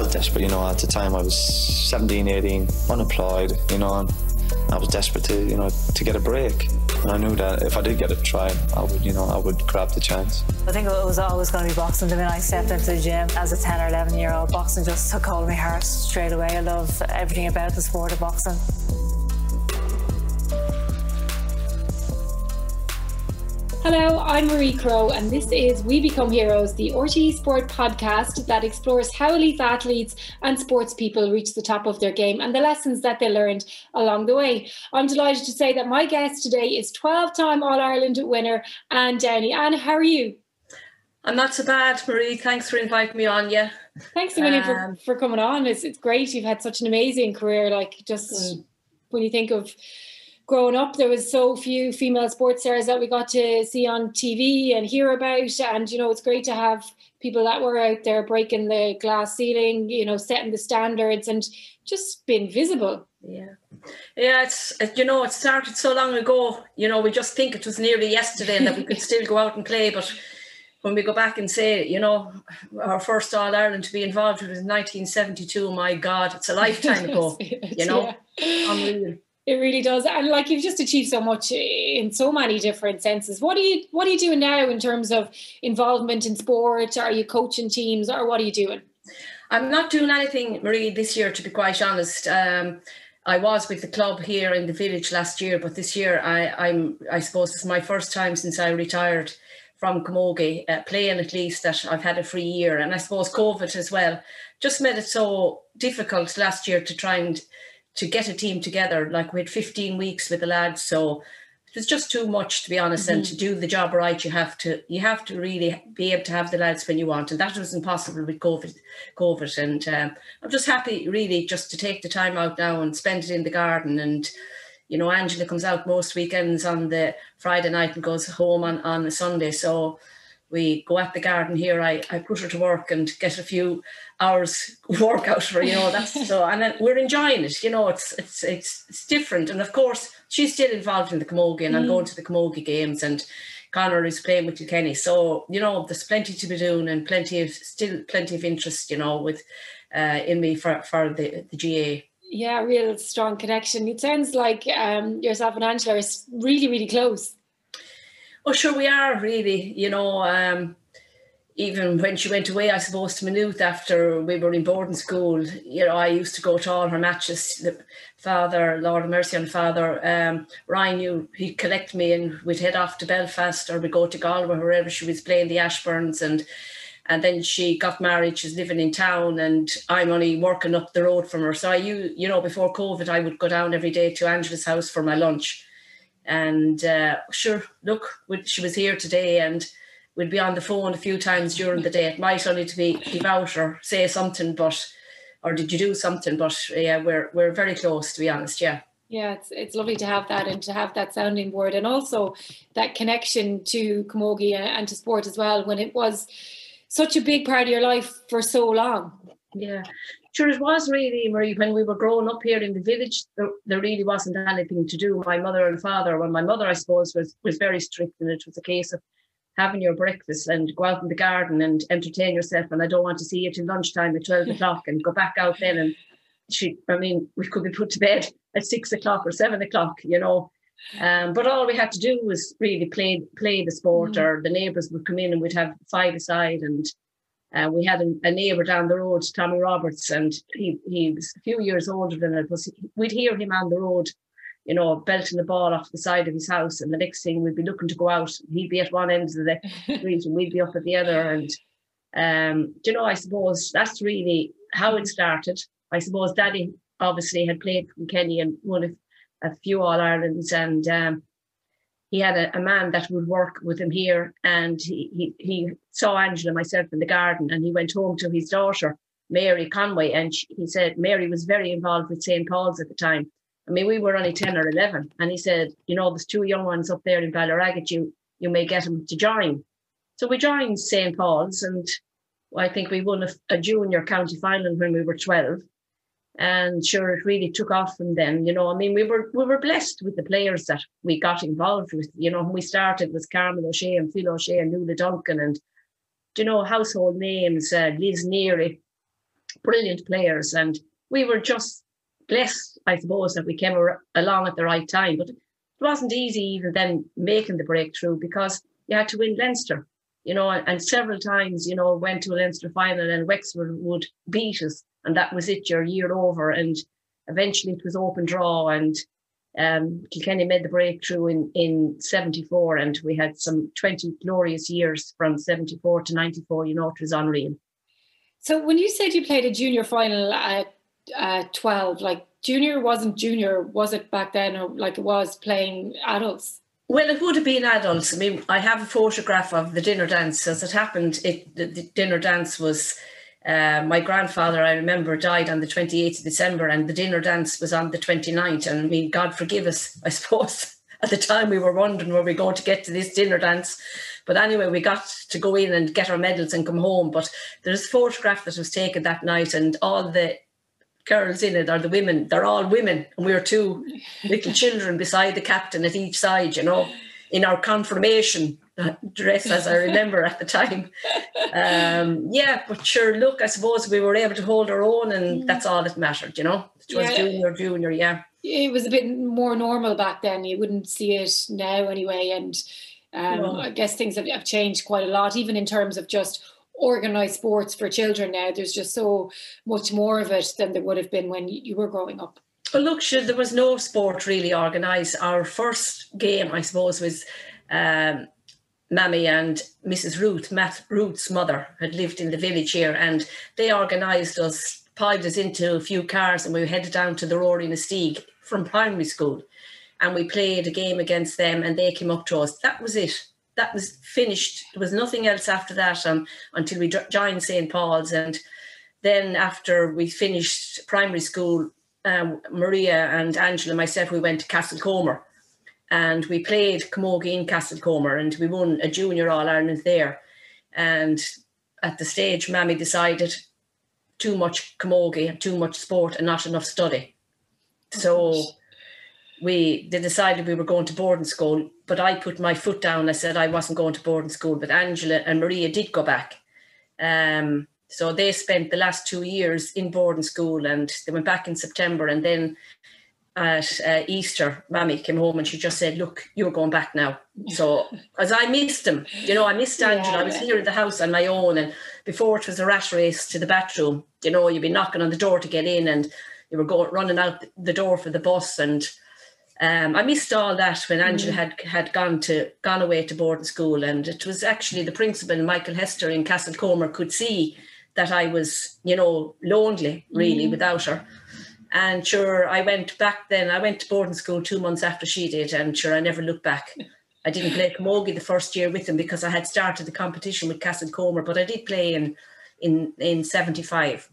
was desperate, you know, at the time I was 17, 18, unemployed, you know, and I was desperate to, you know, to get a break. And I knew that if I did get a try, I would, you know, I would grab the chance. I think it was always going to be boxing. The minute I stepped into the gym as a 10 or 11 year old, boxing just took hold of my heart straight away. I love everything about the sport of boxing. Hello, I'm Marie Crowe, and this is We Become Heroes, the RTE Sport podcast that explores how elite athletes and sports people reach the top of their game and the lessons that they learned along the way. I'm delighted to say that my guest today is 12 time All Ireland winner Anne Downey. Anne, how are you? I'm not so bad, Marie. Thanks for inviting me on. Yeah. Thanks million um, for, for coming on. It's, it's great. You've had such an amazing career. Like, just mm. when you think of growing up, there was so few female sports stars that we got to see on TV and hear about. And, you know, it's great to have people that were out there breaking the glass ceiling, you know, setting the standards and just being visible. Yeah. Yeah, it's, you know, it started so long ago. You know, we just think it was nearly yesterday and that we could still go out and play. But when we go back and say, you know, our first All Ireland to be involved was in 1972, my God, it's a lifetime ago, you know, yeah. unreal. It really does, and like you've just achieved so much in so many different senses. What are you What are you doing now in terms of involvement in sport? Are you coaching teams, or what are you doing? I'm not doing anything, Marie, this year. To be quite honest, um, I was with the club here in the village last year, but this year I, I'm. I suppose it's my first time since I retired from Camogie, uh, playing at least that I've had a free year, and I suppose COVID as well just made it so difficult last year to try and to get a team together. Like we had 15 weeks with the lads, so it was just too much to be honest. Mm-hmm. And to do the job right, you have to you have to really be able to have the lads when you want, and that was impossible with COVID. COVID, and um, I'm just happy really just to take the time out now and spend it in the garden and. You know, Angela comes out most weekends on the Friday night and goes home on, on a Sunday. So we go at the garden here. I, I put her to work and get a few hours workout for you know that's so and then we're enjoying it you know it's it's it's it's different and of course she's still involved in the camogie and mm. I'm going to the camogie games and Connor is playing with Kilkenny so you know there's plenty to be doing and plenty of still plenty of interest you know with uh, in me for for the the GAA yeah real strong connection it sounds like um, yourself and Angela are really really close sure we are really you know um, even when she went away, I suppose, to Maynooth after we were in boarding school, you know, I used to go to all her matches. The father, Lord of Mercy on Father, um, Ryan knew he'd collect me and we'd head off to Belfast or we'd go to Galway, wherever she was playing the Ashbournes. And and then she got married, she's living in town and I'm only working up the road from her. So I, you, you know, before COVID, I would go down every day to Angela's house for my lunch. And uh, sure, look, she was here today and we'll be on the phone a few times during the day. It might only to be give out or say something, but or did you do something? But yeah, we're we're very close to be honest. Yeah. Yeah, it's it's lovely to have that and to have that sounding board and also that connection to Camogie and to sport as well when it was such a big part of your life for so long. Yeah, sure it was really Marie when we were growing up here in the village there, there really wasn't anything to do my mother and father well my mother I suppose was was very strict and it was a case of having your breakfast and go out in the garden and entertain yourself. And I don't want to see you till lunchtime at 12 o'clock and go back out then. And she, I mean, we could be put to bed at six o'clock or seven o'clock, you know. Um, but all we had to do was really play play the sport, mm. or the neighbours would come in and we'd have five aside. And uh, we had a, a, neighbour down the road, Tommy Roberts, and he he was a few years older than us. Was we'd hear him on the road you know, belting the ball off the side of his house. And the next thing we'd be looking to go out. He'd be at one end of the street and we'd be up at the other. And, um, you know, I suppose that's really how it started. I suppose Daddy obviously had played from Kenny and won a, a few All Irelands. And um, he had a, a, man that would work with him here. And he, he, he saw Angela myself in the garden and he went home to his daughter, Mary Conway. And she, he said Mary was very involved with St. Paul's at the time I mean, we were only 10 or 11. And he said, you know, there's two young ones up there in Ballyragget, you, you may get them to join. So we joined St. Paul's and I think we won a, a, junior county final when we were 12. And sure, it really took off from then. You know, I mean, we were we were blessed with the players that we got involved with. You know, when we started with Carmel O'Shea and Phil O'Shea and Lula Duncan and, you know, household names, uh, Liz Neary, brilliant players, and we were just blessed, I suppose, that we came along at the right time. But it wasn't easy even then making the breakthrough because you had to win Leinster, you know, and several times, you know, went to a Leinster final and Wexford would beat us, and that was it, your year over. And eventually it was open draw, and um, Kilkenny made the breakthrough in, in 74, and we had some 20 glorious years from 74 to 94, you know, it was unreal. So when you said you played a junior final at uh, 12, like junior wasn't junior, was it back then, or like it was playing adults? Well, it would have been adults. I mean, I have a photograph of the dinner dance. As it happened, it the, the dinner dance was uh, my grandfather, I remember, died on the 28th of December, and the dinner dance was on the 29th. And I mean, God forgive us, I suppose. At the time, we were wondering were we going to get to this dinner dance. But anyway, we got to go in and get our medals and come home. But there's a photograph that was taken that night, and all the girls in it are the women. They're all women, and we were two little children beside the captain at each side, you know, in our confirmation dress as I remember at the time. Um, yeah, but sure, look, I suppose we were able to hold our own, and mm. that's all that mattered, you know. It was yeah. junior, junior, yeah. It was a bit more normal back then. You wouldn't see it now anyway, and um, no. I guess things have, have changed quite a lot, even in terms of just organized sports for children now. There's just so much more of it than there would have been when you were growing up. Well, look, there was no sport really organised. Our first game, I suppose, was um, Mammy and Mrs. Ruth, Matt Ruth's mother, had lived in the village here, and they organised us, piled us into a few cars, and we headed down to the Rory Steig from primary school, and we played a game against them, and they came up to us. That was it. That was finished. There was nothing else after that um, until we joined St Paul's, and then after we finished primary school, um, Maria and Angela, myself, we went to Castlecomer and we played Camogie in Castlecomer and we won a junior All Ireland there. And at the stage, Mammy decided too much Camogie, too much sport, and not enough study. So we they decided we were going to boarding school, but I put my foot down. I said I wasn't going to boarding school, but Angela and Maria did go back. Um, so they spent the last two years in boarding school, and they went back in September, and then at uh, Easter, Mammy came home and she just said, "Look, you're going back now." So, as I missed him, you know, I missed Angela. Yeah, I was here in the house on my own, and before it was a rat race to the bathroom. You know, you'd be knocking on the door to get in, and you were going running out the door for the bus, and um, I missed all that when Angela mm. had had gone to gone away to boarding school, and it was actually the principal, Michael Hester in Castlecomer, could see that I was, you know, lonely really mm. without her. And sure, I went back then. I went to boarding school two months after she did, and sure, I never looked back. I didn't play camogie the first year with them because I had started the competition with Castlecomer, but I did play in in in '75.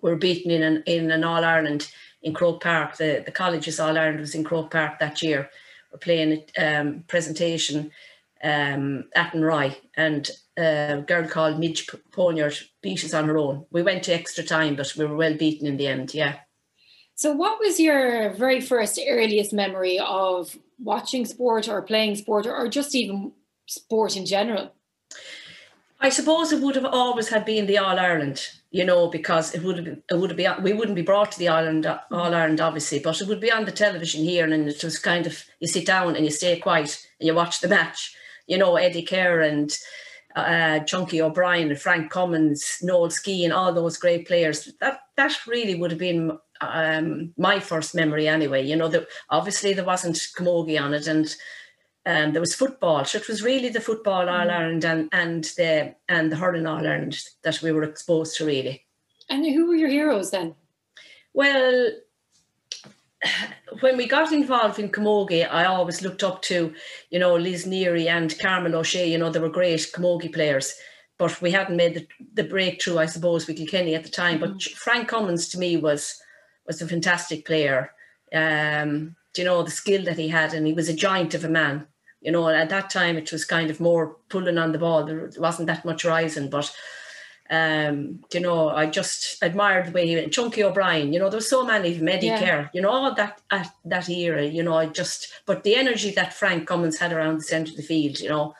We were beaten in an in an All Ireland in Croke Park. The the college's All Ireland was in Croke Park that year. We're playing a um, presentation um, Athenry, and a girl called Midge Poniard beat us on her own. We went to extra time, but we were well beaten in the end. Yeah. So, what was your very first earliest memory of watching sport or playing sport or, just even sport in general? I suppose it would have always had been the All Ireland, you know, because it would have been, it would have been we wouldn't be brought to the Ireland All Ireland obviously, but it would be on the television here, and it was kind of you sit down and you stay quiet and you watch the match, you know, Eddie Keher and uh, Chunky O'Brien and Frank Cummins, Noel Skehan, and all those great players. That that really would have been um, my first memory anyway. You know, that obviously there wasn't camogie on it, and um, there was football. So it was really the football All mm. Ireland and and the and the hurling All Ireland that we were exposed to really. And who were your heroes then? Well, when we got involved in camogie, I always looked up to, you know, Liz Neary and Carmel O'Shea. You know, they were great camogie players, but we hadn't made the, the breakthrough, I suppose, with Kilkenny at the time. Mm-hmm. But Frank Cummins to me was was a fantastic player. Um, you know the skill that he had, and he was a giant of a man. You know, at that time it was kind of more pulling on the ball. There wasn't that much rising, but um, you know, I just admired the way he went. Chunky O'Brien, you know, there was so many Medicare, yeah. You know, all that at that era, you know, I just, but the energy that Frank Cummins had around the centre of the field, you know.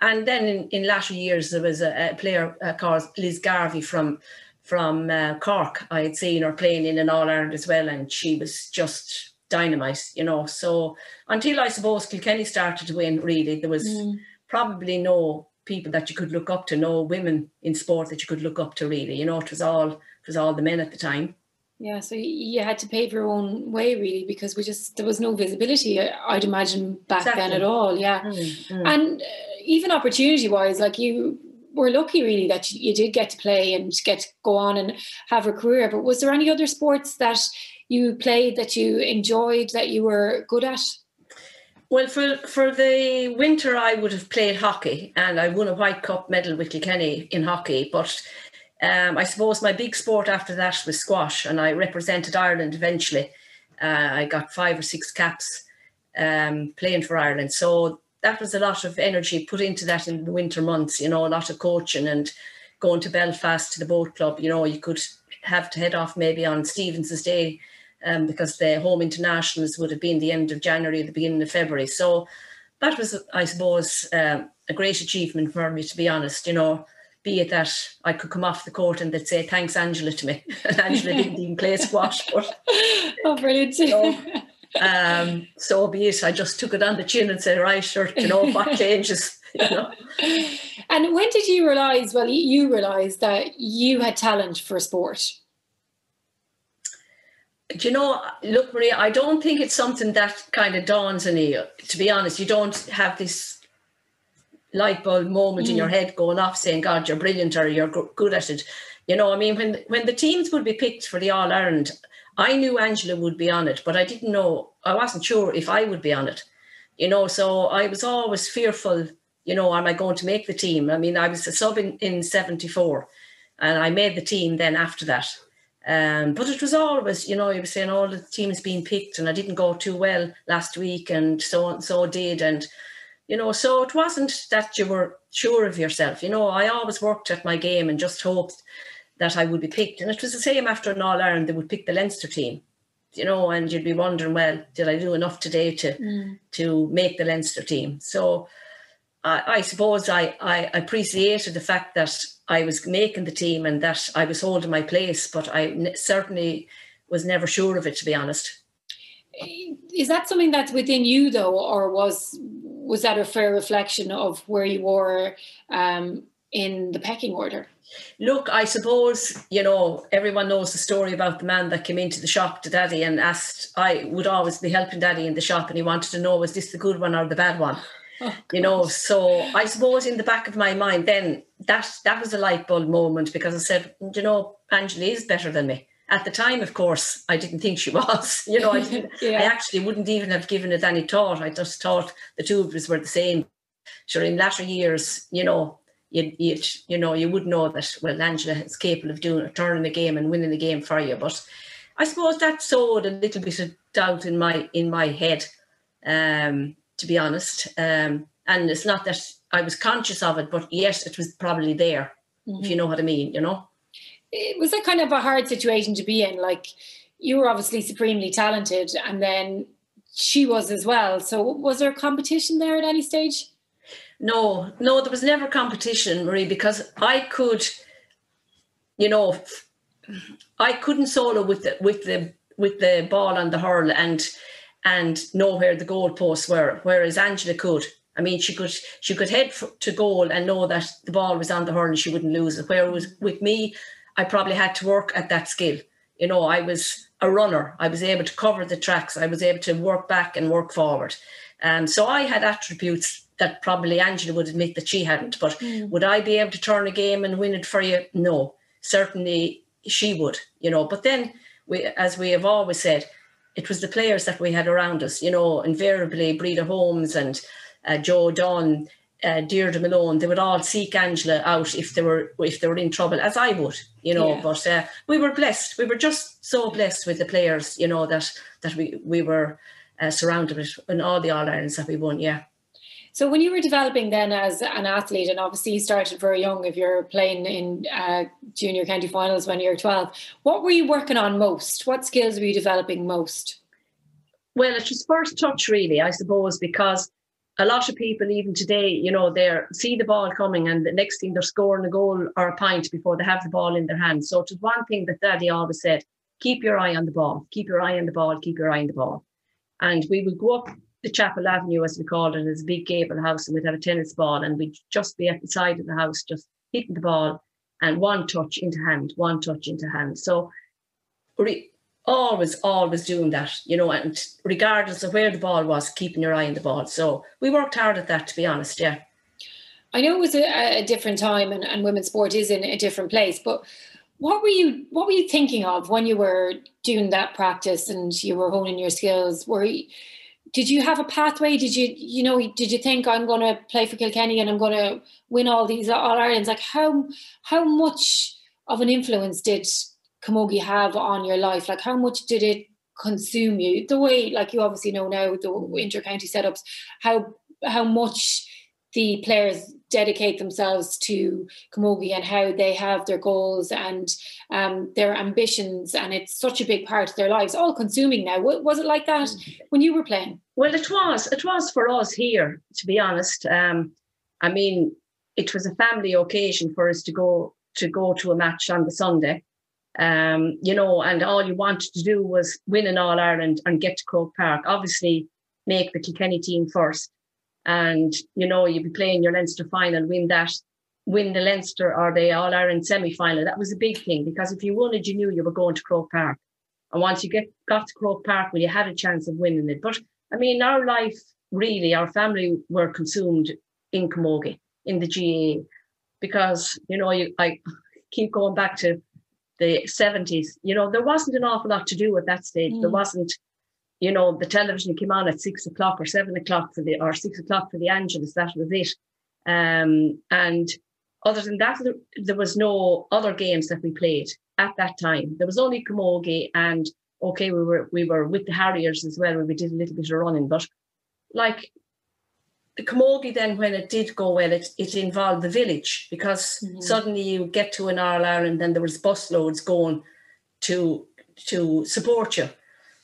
And then in, in latter years, there was a, a player uh, called Liz Garvan from from uh, Cork. I had seen her playing in an All Ireland as well, and she was just dynamite, you know. So until I suppose Kilkenny started to win, really, there was mm. probably no people that you could look up to, no women in sport that you could look up to, really. You know, it was all it was all the men at the time. Yeah, so you had to pave your own way really because we just there was no visibility. I'd imagine back exactly. then at all. Yeah, mm, mm. and uh, even opportunity wise, like you were lucky really that you, you did get to play and get to go on and have a career. But was there any other sports that you played that you enjoyed that you were good at? Well, for for the winter, I would have played hockey, and I won a White Cup medal with Kilkenny in hockey. But um, I suppose my big sport after that was squash, and I represented Ireland eventually. Uh, I got five or six caps um, playing for Ireland. So that was a lot of energy put into that in the winter months, you know, a lot of coaching and going to Belfast to the boat club. You know, you could have to head off maybe on Stevens's Day um, because the home internationals would have been the end of January, the beginning of February. So that was, I suppose, um, a great achievement for me, to be honest, you know be it that I could come off the court and they'd say thanks Angela to me. and Angela didn't even play squash, but oh brilliant. You know, um, so be it. I just took it on the chin and said, right, sure, you know, what changes, you know. And when did you realise, well, you realised that you had talent for a sport? Do you know, look, Maria, I don't think it's something that kind of dawns on you. To be honest, you don't have this light bulb moment mm. in your mm. head going off saying, God, you're brilliant or you're good at it. You know, I mean, when when the teams would be picked for the All Ireland, I knew Angela would be on it, but I didn't know, I wasn't sure if I would be on it. You know, so I was always fearful, you know, am I going to make the team? I mean, I was a sub in, in 74 and I made the team then after that. Um, but it was always, you know, you were saying all the teams being picked and I didn't go too well last week and so and so did. And you know, so it wasn't that you were sure of yourself. You know, I always worked at my game and just hoped that I would be picked. And it was the same after an All Ireland, they would pick the Leinster team, you know, and you'd be wondering, well, did I do enough today to mm. to make the Leinster team? So I, I suppose I, I appreciated the fact that I was making the team and that I was holding my place, but I certainly was never sure of it, to be honest. Is that something that's within you, though, or was was that a fair reflection of where you were um, in the pecking order? Look, I suppose, you know, everyone knows the story about the man that came into the shop to daddy and asked, I would always be helping daddy in the shop and he wanted to know, was this the good one or the bad one? Oh, you know, so I suppose in the back of my mind, then that that was a light bulb moment because I said, you know, Angela is better than me at the time, of course, I didn't think she was. You know, I, yeah. I actually wouldn't even have given it any thought. I just thought the two of us were the same. Sure, in latter years, you know, you you you know you would know that well Angela is capable of doing turning the game and winning the game for you. But I suppose that sowed a little bit of doubt in my in my head, um, to be honest. Um, and it's not that I was conscious of it, but yes, it was probably there, mm-hmm. if you know what I mean. You know it was a kind of a hard situation to be in. Like you were obviously supremely talented, and then she was as well. So was there a competition there at any stage? No, no, there was never competition, Marie, because I could, you know, I couldn't solo with the with the with the ball on the hurl and and know where the goalposts were, whereas Angela could. I mean, she could she could head to goal and know that the ball was on the hurl and she wouldn't lose it. Whereas with me, I probably had to work at that skill. You know, I was a runner. I was able to cover the tracks. I was able to work back and work forward. Um, so I had attributes that probably Angela would admit that she hadn't. But mm. would I be able to turn a game and win it for you? No, certainly she would. You know, but then we, as we have always said, it was the players that we had around us. You know, invariably Breda Holmes and uh, Jo Dunne, uh, Deirdre Malone, they would all seek Angela out if they were if they were in trouble, as I would, you know. Yeah. But uh, we were blessed. We were just so blessed with the players, you know, that that we we were uh, surrounded with in all the All Irelands that we won. Yeah. So when you were developing then as an athlete, and obviously you started very young, if you're playing in uh, junior county finals when you're 12, what were you working on most? What skills were you developing most? Well, it was first touch, really, I suppose, because a lot of people, even today, you know, they see the ball coming and the next thing they're scoring a goal or a pint before they have the ball in their hands. So it was one thing that Daddy always said, keep your eye on the ball, keep your eye on the ball, keep your eye on the ball. And we would go up the Chapel Avenue, as we called it, is a big gable house, and we'd have a tennis ball, and we'd just be at the side of the house, just hitting the ball, and one touch into hand, one touch into hand. So re- always, always doing that, you know, and regardless of where the ball was, keeping your eye on the ball. So we worked hard at that, to be honest, yeah. I know it was a, a different time and, and women's sport is in a different place, but what were you what were you thinking of when you were doing that practice and you were honing your skills? Were you, did you have a pathway? Did you you know did you think I'm going to play for Kilkenny and I'm going to win all these all Irelands? Like how how much of an influence did camogie have on your life? Like how much did it consume you? The way, like you obviously know now, the inter-county setups, how how much the players dedicate themselves to camogie and how they have their goals and um, their ambitions, and it's such a big part of their lives. All consuming now. Was it like that when you were playing? Well, it was. It was for us here, to be honest. Um, I mean, it was a family occasion for us to go to go to a match on the Sunday um, you know, and all you wanted to do was win an All Ireland and get to Croke Park. Obviously, make the Kilkenny team first, and you know you'd be playing your Leinster final, win that, win the Leinster or the All Ireland semi final. That was a big thing because if you won it, you knew you were going to Croke Park, and once you get got to Croke Park, well, you had a chance of winning it. But I mean, our life really, our family were consumed in Camogie in the GAA because you know you I keep going back to the 70s, you know, there wasn't an awful lot to do at that stage. Mm. There wasn't, you know, the television came on at six o'clock or seven o'clock for the, or six o'clock for the Angelus, that was it. Um, and other than that, there, was no other games that we played at that time. There was only Camogie and okay, we were we were with the Harriers as well, we did a little bit of running, but like the camogie then when it did go well it, it involved the village because mm-hmm. suddenly you get to an All Ireland and there was busloads going to to support you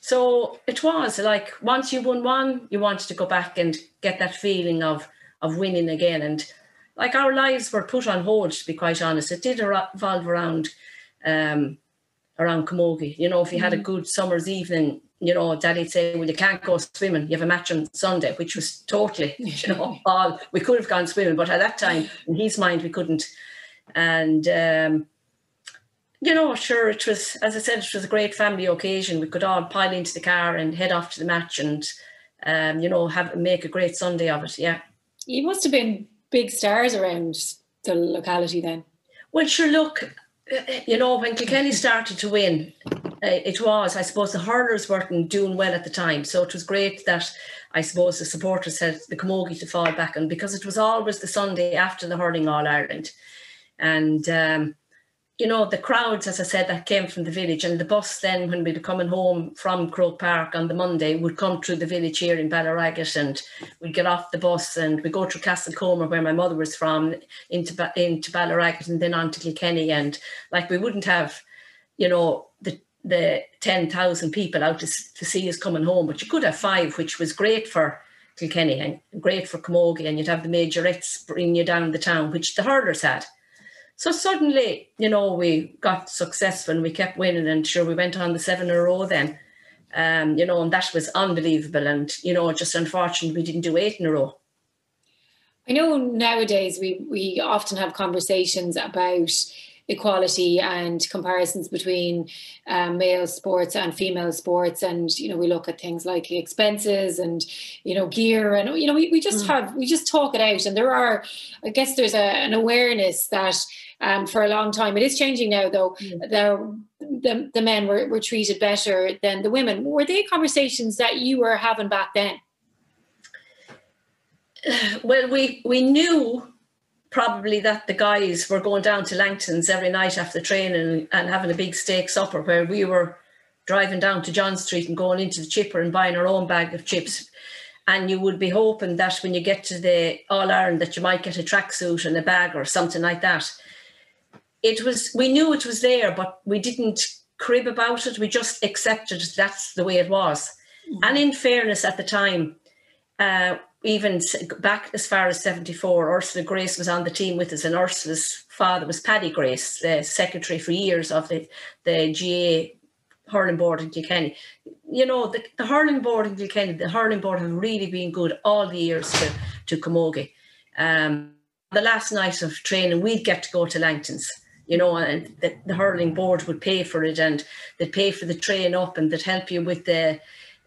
so it was like once you won one you wanted to go back and get that feeling of of winning again and like our lives were put on hold to be quite honest it did revolve around um around camogie you know if you had a mm-hmm. good summer's evening you know, daddy'd say, well, you can't go swimming. You have a match on Sunday, which was totally, you know, all we could have gone swimming, but at that time, in his mind, we couldn't. And, um, you know, sure, it was, as I said, it was a great family occasion. We could all pile into the car and head off to the match and, um, you know, have make a great Sunday of it. Yeah. You must have been big stars around the locality then. Well, sure, look, you know, when Kilkenny started to win, uh, it was, I suppose, the hurlers weren't doing well at the time. So it was great that I suppose the supporters had the camogie to fall back on because it was always the Sunday after the hurling All Ireland. And, um, you know, the crowds, as I said, that came from the village and the bus then, when we were coming home from Croke Park on the Monday, would come through the village here in Ballyragget and we'd get off the bus and we'd go through Castlecomer, where my mother was from, into, into Ballyragget and then on to Kilkenny. And like we wouldn't have, you know, the the 10,000 people out to, to see us coming home, but you could have five, which was great for Kilkenny and great for Camogie, and you'd have the majorettes bring you down the town, which the hurlers had. So suddenly, you know, we got successful and we kept winning, and sure, we went on the seven in a row then. Um, you know, and that was unbelievable. And, you know, just unfortunate we didn't do eight in a row. I know nowadays we, we often have conversations about equality and comparisons between um, male sports and female sports and you know we look at things like expenses and you know gear and you know we, we just mm. have we just talk it out and there are i guess there's a, an awareness that um, for a long time it is changing now though mm. the, the, the men were, were treated better than the women were they conversations that you were having back then well we we knew probably that the guys were going down to Langton's every night after training and having a big steak supper, where we were driving down to John Street and going into the chipper and buying our own bag of chips. And you would be hoping that when you get to the All Ireland that you might get a tracksuit and a bag or something like that. It was we knew it was there, but we didn't crib about it. We just accepted that's the way it was. Mm-hmm. And in fairness, at the time, uh, even back as far as 74, Ursula Grace was on the team with us, and Ursula's father was Paddy Grace, the secretary for years of the, the GAA hurling board in Kilkenny. You know, the, the hurling board in Kilkenny, the hurling board have really been good all the years to, to Camogie. Um, the last night of training, we'd get to go to Langton's, you know, and the, the hurling board would pay for it and they'd pay for the train up and they'd help you with the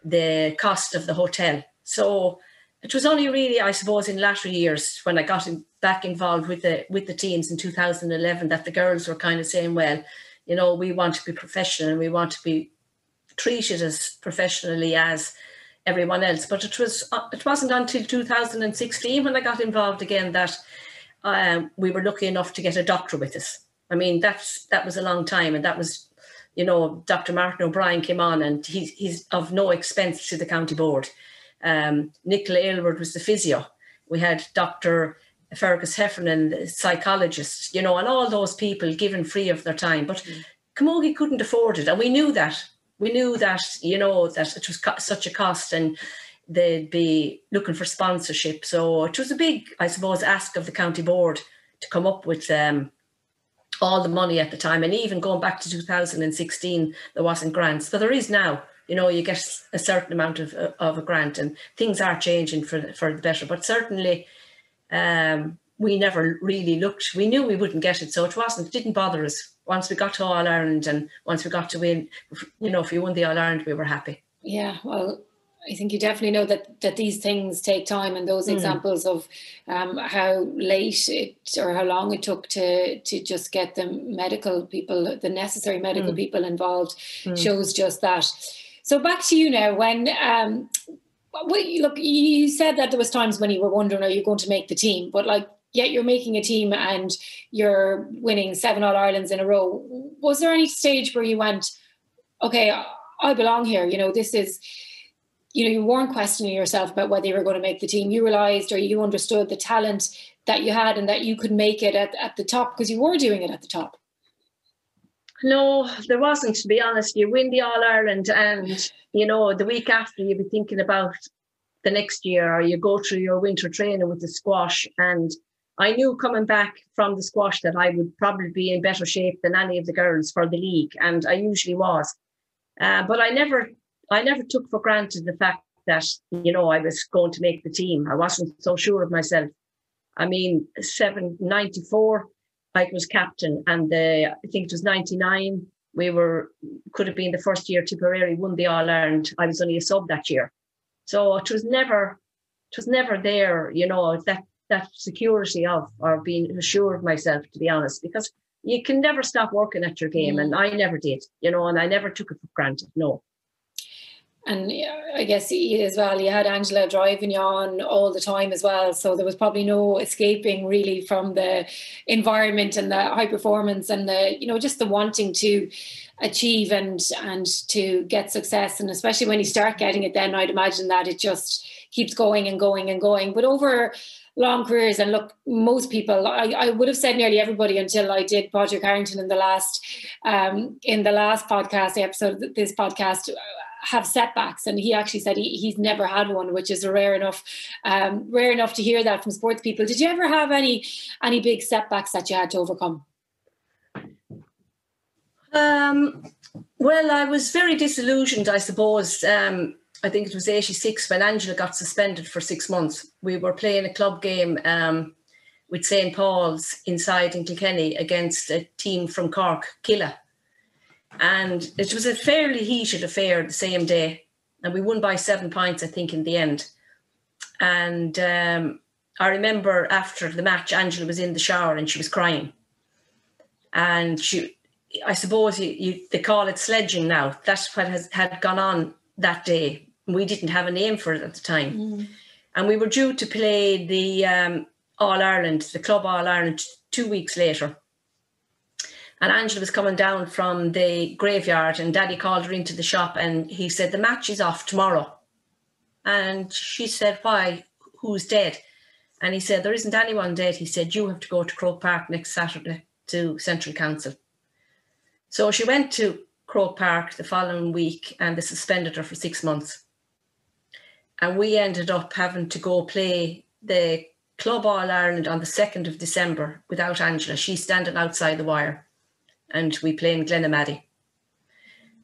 the cost of the hotel. So it was only really, I suppose, in latter years when I got in, back involved with the with the teams in 2011 that the girls were kind of saying, well, you know, we want to be professional and we want to be treated as professionally as everyone else. But it was uh, it wasn't until 2016 when I got involved again that um, we were lucky enough to get a doctor with us. I mean, that's that was a long time, and that was, you know, Dr. Martin O'Brien came on, and he's he's of no expense to the county board. Um, Nicola Aylward was the physio. We had Dr. Fergus Heffernan, the psychologist, you know, and all those people given free of their time. But mm. Camogie couldn't afford it, and we knew that. We knew that, you know, that it was co- such a cost, and they'd be looking for sponsorship. So it was a big, I suppose, ask of the county board to come up with um, all the money at the time. And even going back to 2016, there wasn't grants, but there is now. You know, you get a certain amount of of a grant, and things are changing for for the better. But certainly, um, we never really looked. We knew we wouldn't get it, so it wasn't. It didn't bother us. Once we got to All Ireland, and once we got to win, you know, if we won the All Ireland, we were happy. Yeah, well, I think you definitely know that that these things take time, and those mm. examples of um, how late it or how long it took to to just get the medical people, the necessary medical mm. people involved, mm. shows just that. So back to you now. When um, look, you said that there was times when you were wondering, are you going to make the team? But like, yet you're making a team and you're winning seven All Irelands in a row. Was there any stage where you went, okay, I belong here? You know, this is you know, you weren't questioning yourself about whether you were going to make the team. You realized or you understood the talent that you had and that you could make it at, at the top because you were doing it at the top. No, there wasn't, to be honest. You win the All Ireland, and you know, the week after, you'd be thinking about the next year, or you go through your winter training with the squash. And I knew coming back from the squash that I would probably be in better shape than any of the girls for the league, and I usually was. Uh, but I never I never took for granted the fact that, you know, I was going to make the team. I wasn't so sure of myself. I mean, 794, I was captain, and the, I think it was 99, we were, could have been the first year Tipperary won the All Ireland. I was only a sub that year. So it was never, it was never there, you know, that, that security of, or being assured myself, to be honest, because you can never stop working at your game. Mm. And I never did, you know, and I never took it for granted. No and I guess as well, you had Angela driving you on all the time as well. So there was probably no escaping really from the environment and the high performance and the, you know, just the wanting to achieve and and to get success. And especially when you start getting it, then I'd imagine that it just keeps going and going and going. But over long careers and look most people I, I would have said nearly everybody until I did Padraig Harrington in the last um in the last podcast episode this podcast have setbacks. And he actually said he, he's never had one which is rare enough um, rare enough to hear that from sports people. Did you ever have any any big setbacks that you had to overcome? Um, well i was very disillusioned i suppose. Um, i think it was 86 when angela got suspended for six months. We were playing a club game um, with st paul's inside in kilkenny against a team from cork killa and it was a fairly heated affair the same day. And we won by seven points, I think, in the end. And um, I remember after the match, Angela was in the shower and she was crying. And she, I suppose you, you, they call it sledging now. That's what has, had gone on that day. We didn't have a name for it at the time. Mm. And we were due to play the um, All Ireland, the Club All Ireland, two weeks later. And Angela was coming down from the graveyard, and Daddy called her into the shop, and he said, The match is off tomorrow. And she said, Why? Who's dead? And he said, There isn't anyone dead. He said, You have to go to Croke Park next Saturday to Central Council. So she went to Croke Park the following week and they suspended her for six months. and we ended up having to go play the Club All Ireland on the 2nd of December without Angela. She's standing outside the wire and we play in Glenamaddy.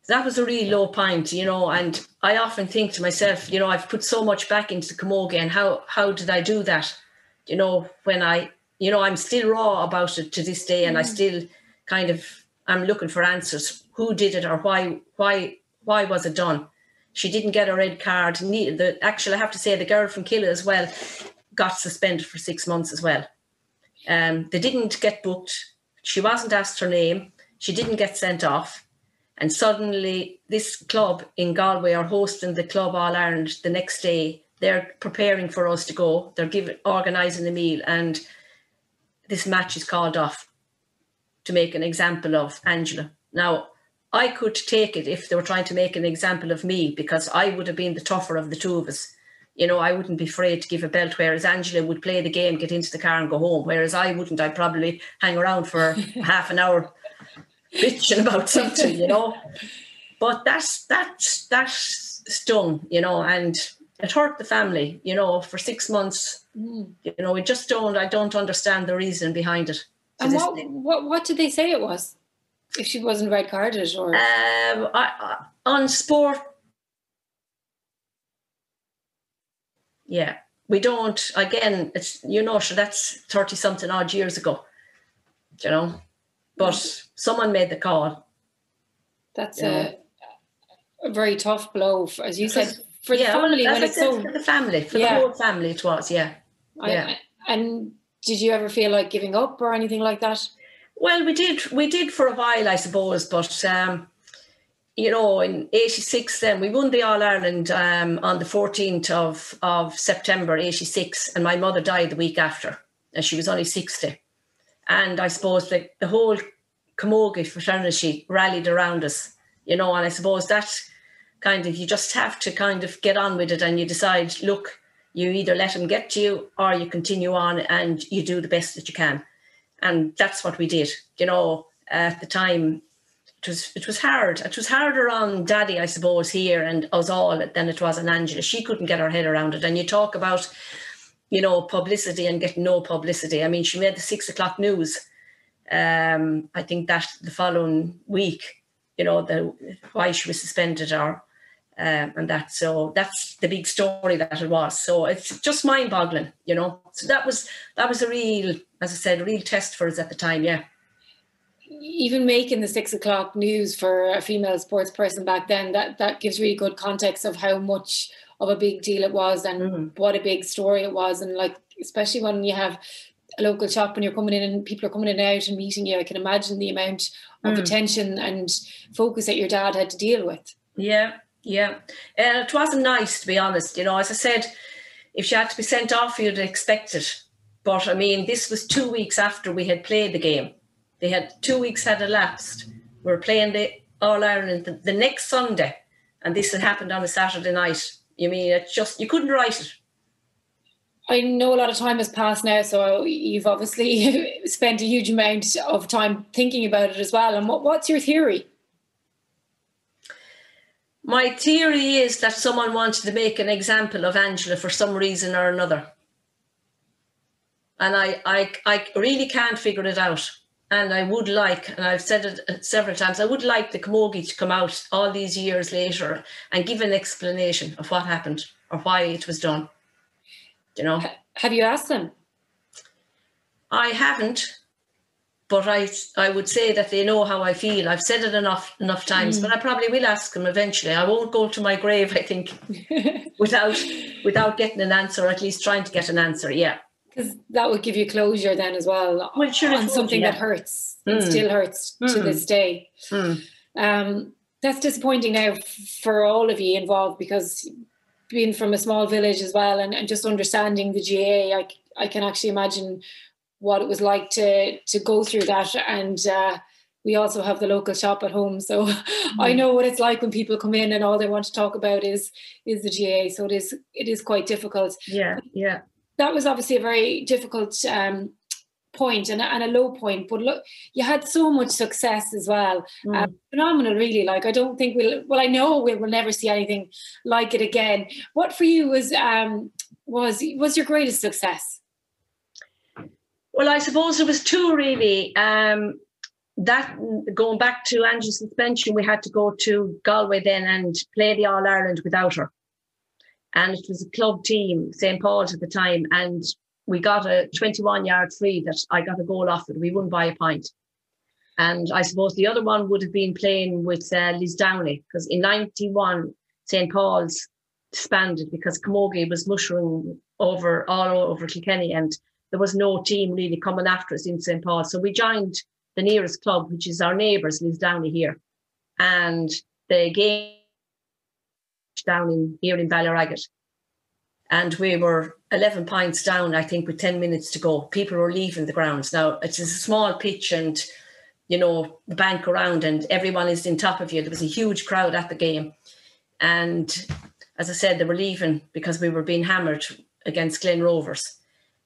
That was a really low point, you know, and I often think to myself, you know, I've put so much back into the camogie and how how did I do that? You know, when I you know, I'm still raw about it to this day and mm. I still kind of I'm looking for answers. Who did it or why why why was it done? She didn't get a red card. The, actually, I have to say, the girl from Killa as well got suspended for six months as well. Um, they didn't get booked. She wasn't asked her name. She didn't get sent off. And suddenly, this club in Galway are hosting the Club All Ireland the next day. They're preparing for us to go. They're giving organising the meal, and this match is called off to make an example of Angela. Now, I could take it if they were trying to make an example of me because I would have been the tougher of the two of us. You know, I wouldn't be afraid to give a belt, whereas Angela would play the game, get into the car and go home. Whereas I wouldn't. I'd probably hang around for half an hour bitching about something, you know. But that's that's that stung, you know, and it hurt the family, you know, for six months. Mm. You know, we just don't I don't understand the reason behind it. And what, what what did they say it was? if she wasn't red carded or um, I, I, on sport yeah we don't again it's you know so that's 30 something odd years ago you know but someone made the call that's a, a, very tough blow for, as you said for the yeah, family when it's so for the family for yeah. the whole family it was yeah yeah I, and did you ever feel like giving up or anything like that well, we did. We did for a while, I suppose. But um, you know, in '86, then we won the All Ireland um, on the 14th of of September '86, and my mother died the week after, and she was only 60. And I suppose the, the whole camogie fraternity rallied around us, you know. And I suppose that kind of you just have to kind of get on with it, and you decide, look, you either let them get to you, or you continue on and you do the best that you can and that's what we did. You know, uh, at the time, it was it was hard. It was harder on Daddy, I suppose, here and us all than it was on Angela. She couldn't get her head around it. And you talk about, you know, publicity and getting no publicity. I mean, she made the six o'clock news. Um, I think that the following week, you know, the why she was suspended or um, and that so that's the big story that it was so it's just mind-boggling you know so that was that was a real as i said a real test for us at the time yeah even making the six o'clock news for a female sports person back then that that gives really good context of how much of a big deal it was and mm-hmm. what a big story it was and like especially when you have a local shop and you're coming in and people are coming in and out and meeting you i can imagine the amount of mm. attention and focus that your dad had to deal with yeah yeah, and it wasn't nice to be honest. You know, as I said, if she had to be sent off, you'd expect it. But I mean, this was two weeks after we had played the game. They had two weeks had elapsed. We were playing the All Ireland the, the next Sunday, and this had happened on a Saturday night. You mean it just you couldn't write it. I know a lot of time has passed now, so you've obviously spent a huge amount of time thinking about it as well. And what, what's your theory? My theory is that someone wanted to make an example of Angela for some reason or another. And I, I, I really can't figure it out. And I would like, and I've said it several times, I would like the Camogie to come out all these years later and give an explanation of what happened or why it was done. You know? Have you asked them? I haven't, but I I would say that they know how I feel. I've said it enough enough times, mm. but I probably will ask them eventually. I won't go to my grave, I think, without without getting an answer, or at least trying to get an answer. Yeah, because that would give you closure then as well. Well, sure, on something yeah. that hurts, mm. it still hurts mm. to this day. Mm. Um, that's disappointing now for all of you involved because being from a small village as well and, and just understanding the GAA, I, I can actually imagine what it was like to to go through that and uh, we also have the local shop at home so mm. i know what it's like when people come in and all they want to talk about is is the GAA so it is it is quite difficult yeah yeah that was obviously a very difficult um, point and, and a low point, but look, you had so much success as well. Mm. Um, phenomenal, really. Like I don't think we'll. Well, I know we will never see anything like it again. What for you was um was was your greatest success? Well, I suppose there was two really. Um, that going back to Angela's suspension, we had to go to Galway then and play the All Ireland without her. And it was a club team, St. Paul's at the time, and we got a 21 yard free that I got a goal off it. We won by a point. And I suppose the other one would have been playing with uh, Lisdowney because in 91, St. Paul's disbanded because Camogie was mushroom over all over Kilkenny and there was no team really coming after us in St. Paul. So we joined the nearest club, which is our neighbours, Lisdowney here. And the game down in here in Ballyragget. And we were 11 points down, I think, with 10 minutes to go. People were leaving the grounds. Now, it's a small pitch and, you know, the bank around, and everyone is in top of you. There was a huge crowd at the game. And as I said, they were leaving because we were being hammered against Glen Rovers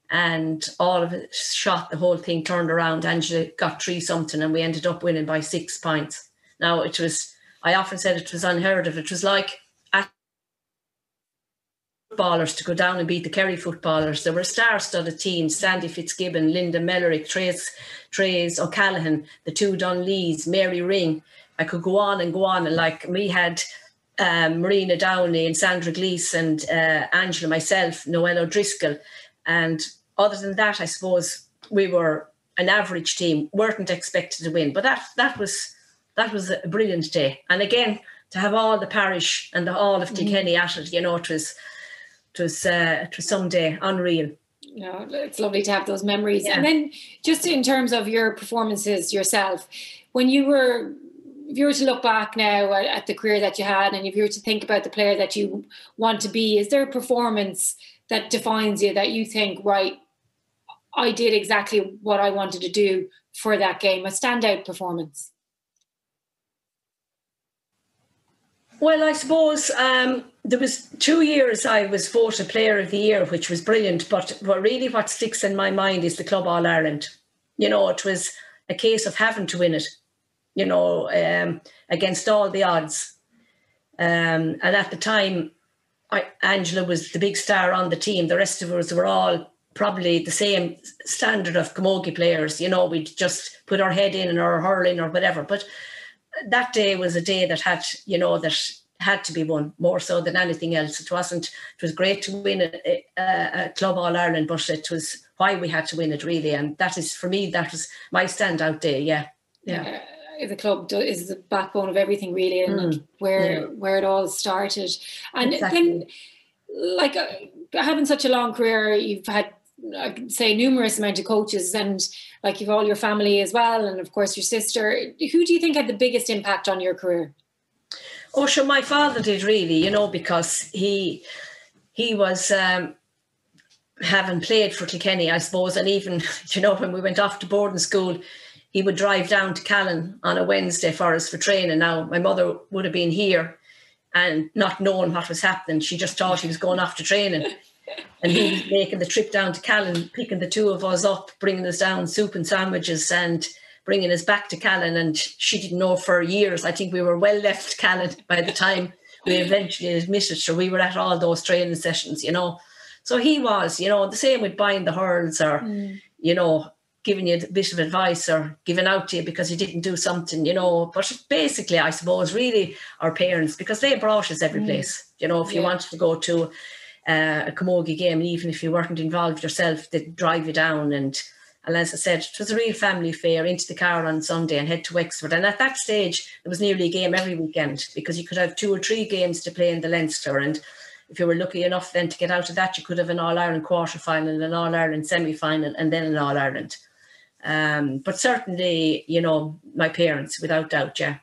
and all of it shot the whole thing turned around angela got three something and we ended up winning by six points now it was i often said it was unheard of it was like footballers to go down and beat the kerry footballers there were star-studded teams sandie fitzgibbon linda mellerick trace trace o'callaghan the two dunlees mary ring i could go on and go on and like we had um, Marina Downey and Sandra Glees and uh, Angela, myself, Noel O'Driscoll. And other than that, I suppose we were an average team, weren't expected to win. But that that was that was a brilliant day. And again, to have all the parish and the, all of Kilkenny mm. at it, you know, it was it was uh, it was someday unreal. No, it's lovely to have those memories. Yeah. And then just in terms of your performances yourself, when you were if you were to look back now at, at, the career that you had and if you were to think about the player that you want to be, is there a performance that defines you that you think, right, I did exactly what I wanted to do for that game, a standout performance? Well, I suppose um, there was two years I was voted Player of the Year, which was brilliant. But what really what sticks in my mind is the Club All Ireland. You know, it was a case of having to win it. You know, um, against all the odds. Um, and at the time, I, Angela was the big star on the team. The rest of us were all probably the same standard of camogie players. You know, we'd just put our head in or hurling or whatever. But that day was a day that had, you know, that had to be won more so than anything else. It wasn't. It was great to win a, a, a club All Ireland, but it was why we had to win it really. And that is for me, that was my standout day. Yeah, yeah. Uh, the club is the backbone of everything, really, and mm, where yeah. where it all started. And exactly. then, like uh, having such a long career, you've had I could say numerous amount of coaches and like you've all your family as well and of course your sister who do you think had the biggest impact on your career oh sure my father did really you know because he he was um having played for Kilkenny I suppose and even you know when we went off to boarding school he would drive down to Callan on a Wednesday for us for training. Now my mother would have been here and not knowing what was happening. She just thought he was going off to training. And he was making the trip down to Callan, picking the two of us up, bringing us down soup and sandwiches, and bringing us back to Callan. And she didn't know for years. I think we were well left Callan by the time we eventually admitted. So we were at all those training sessions, you know. So he was, you know, the same with buying the hurls or, mm. you know, giving you a bit of advice or giving out to you because you didn't do something, you know. But basically, I suppose, really our parents, because they brought us every mm. place. You know, if you wanted to go to uh, a camogie game, and even if you weren't involved yourself, they'd drive you down. And, and as I said, it was a real family affair into the car on Sunday and head to Wexford. And at that stage, there was nearly a game every weekend because you could have two or three games to play in the Leinster. And if you were lucky enough then to get out of that, you could have an All Ireland quarter final, and an All Ireland semi final, and then an All Ireland. Um, but certainly, you know, my parents, without doubt, yeah.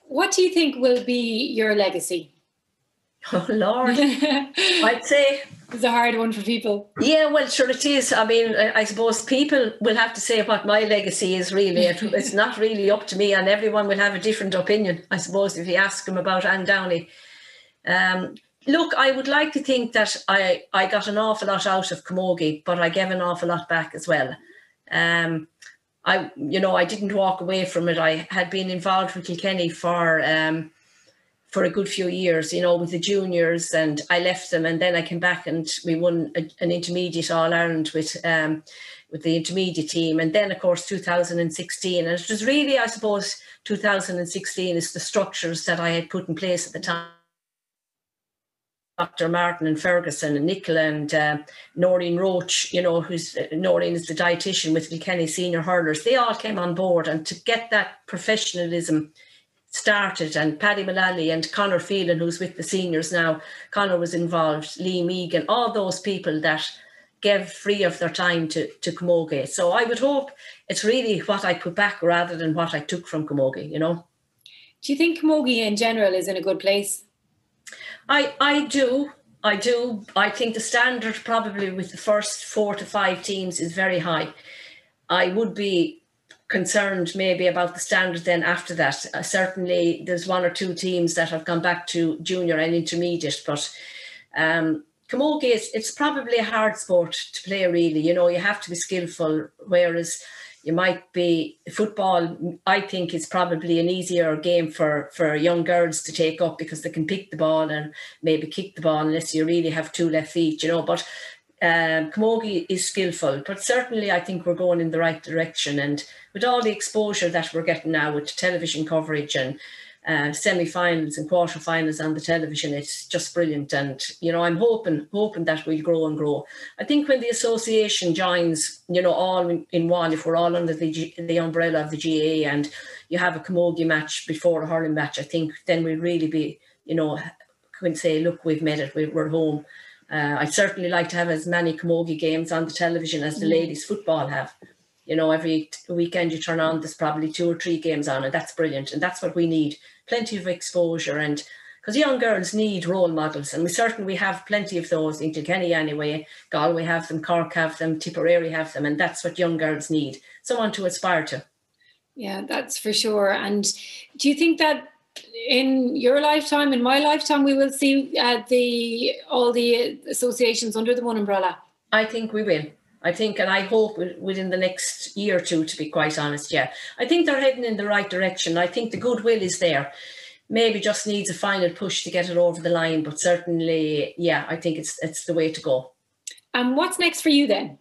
What do you think will be your legacy? Oh Lord, I'd say it's a hard one for people. Yeah, well, sure it is. I mean, I, suppose people will have to say what my legacy is. Really, it, it's not really up to me, and everyone will have a different opinion. I suppose if you ask them about Anne Downey. Um, look, I would like to think that I I got an awful lot out of Camogie, but I gave an awful lot back as well. Um, I, you know, I didn't walk away from it. I had been involved with Kilkenny for um, for a good few years, you know, with the juniors, and I left them, and then I came back and we won a, an intermediate All Ireland with um, with the intermediate team, and then of course 2016, and it was really, I suppose, 2016 is the structures that I had put in place at the time Dr. Martin and Ferguson and Nicola and uh, Noreen Roche, you know, who's uh, Noreen is the dietitian with Kilkenny senior hurlers. They all came on board, and to get that professionalism started, and Paddy Mullally and Connor Phelan, who's with the seniors now, Connor was involved, Lee Megan, all those people that gave free of their time to to Camogie. So I would hope it's really what I put back rather than what I took from Camogie. You know. Do you think Camogie in general is in a good place? I I do. I do. I think the standard probably with the first four to five teams is very high. I would be concerned maybe about the standard then after that. Uh, certainly, there's one or two teams that have gone back to junior and intermediate, but um, camogie is it's probably a hard sport to play. Really, you know, you have to be skillful. Whereas you might be football i think is probably an easier game for for young girls to take up because they can pick the ball and maybe kick the ball unless you really have two left feet you know but um, camogie is skillful but certainly i think we're going in the right direction and with all the exposure that we're getting now with television coverage and uh, semi-finals and quarter-finals on the television. It's just brilliant, and you know I'm hoping hoping that we'll grow and grow. I think when the association joins, you know, all in, one, if we're all under the G, the umbrella of the GAA, and you have a camogie match before a hurling match, I think then we'll really be, you know, can say, look, we've made it, we're home. Uh, I'd certainly like to have as many camogie games on the television as the mm. ladies' football have you know, every weekend you turn on, there's probably two or three games on, and that's brilliant. And that's what we need plenty of exposure. And because young girls need role models, and we certainly we have plenty of those in Kilkenny anyway. Galway have them, Cork have them, Tipperary have them, and that's what young girls need someone to aspire to. Yeah, that's for sure. And do you think that in your lifetime, in my lifetime, we will see uh, the all the associations under the one umbrella? I think we will. I think, and I hope within the next year or two, to be quite honest, yeah. I think they're heading in the right direction. I think the goodwill is there. Maybe just needs a final push to get it over the line, but certainly, yeah, I think it's it's the way to go. And what's next for you then?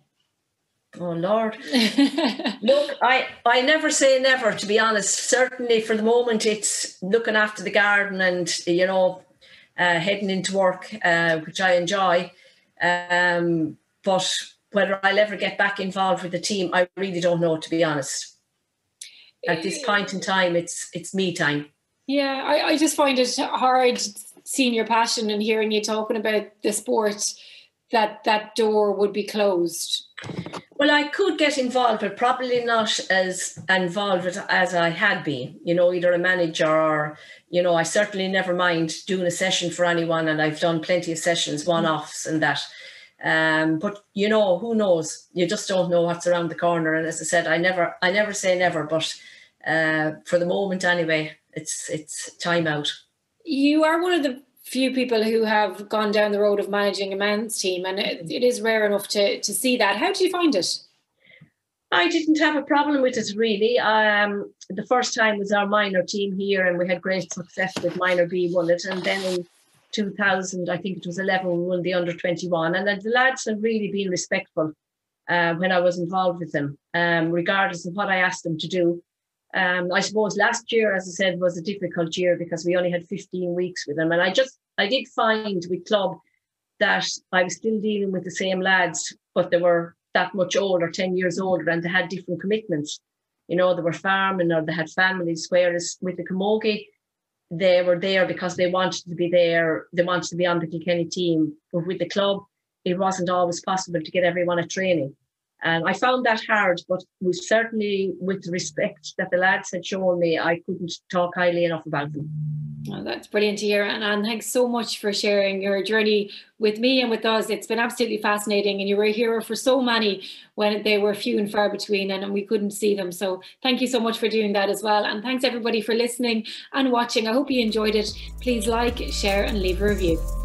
Oh Lord. Look, I, I never say never, to be honest. Certainly for the moment it's looking after the garden and, you know, uh, heading into work, uh, which I enjoy. Um, but whether I'll ever get back involved with the team, I really don't know, to be honest. At this point in time, it's it's me time. Yeah, I, I just find it hard seeing your passion and hearing you talking about the sport that that door would be closed. Well, I could get involved, but probably not as involved as I had been. You know, either a manager or, you know, I certainly never mind doing a session for anyone, and I've done plenty of sessions, one offs, and that. Um, but you know, who knows? You just don't know what's around the corner. And as I said, I never, I never say never, but uh, for the moment, anyway, it's it's time out. You are one of the few people who have gone down the road of managing a men's team, and it, it is rare enough to to see that. How do you find it? I didn't have a problem with it really. Um, the first time was our minor team here, and we had great success with minor B won it, and then in 2000, I think it was 11, we won the under 21. And the lads have really been respectful uh, when I was involved with them, um, regardless of what I asked them to do. Um, I suppose last year, as I said, was a difficult year because we only had 15 weeks with them. And I just, I did find with club that I was still dealing with the same lads, but they were that much older, 10 years older, and they had different commitments. You know, they were farming or they had families, whereas with the Camogie, they were there because they wanted to be there. They wanted to be on the Kilkenny team. But with the club, it wasn't always possible to get everyone at training. And I found that hard, but was certainly with respect that the lads had shown me, I couldn't talk highly enough about them. Oh, that's brilliant to hear. And, and thanks so much for sharing your journey with me and with us. It's been absolutely fascinating. And you were a hero for so many when they were few and far between and, and we couldn't see them. So thank you so much for doing that as well. And thanks everybody for listening and watching. I hope you enjoyed it. Please like, share, and leave a review.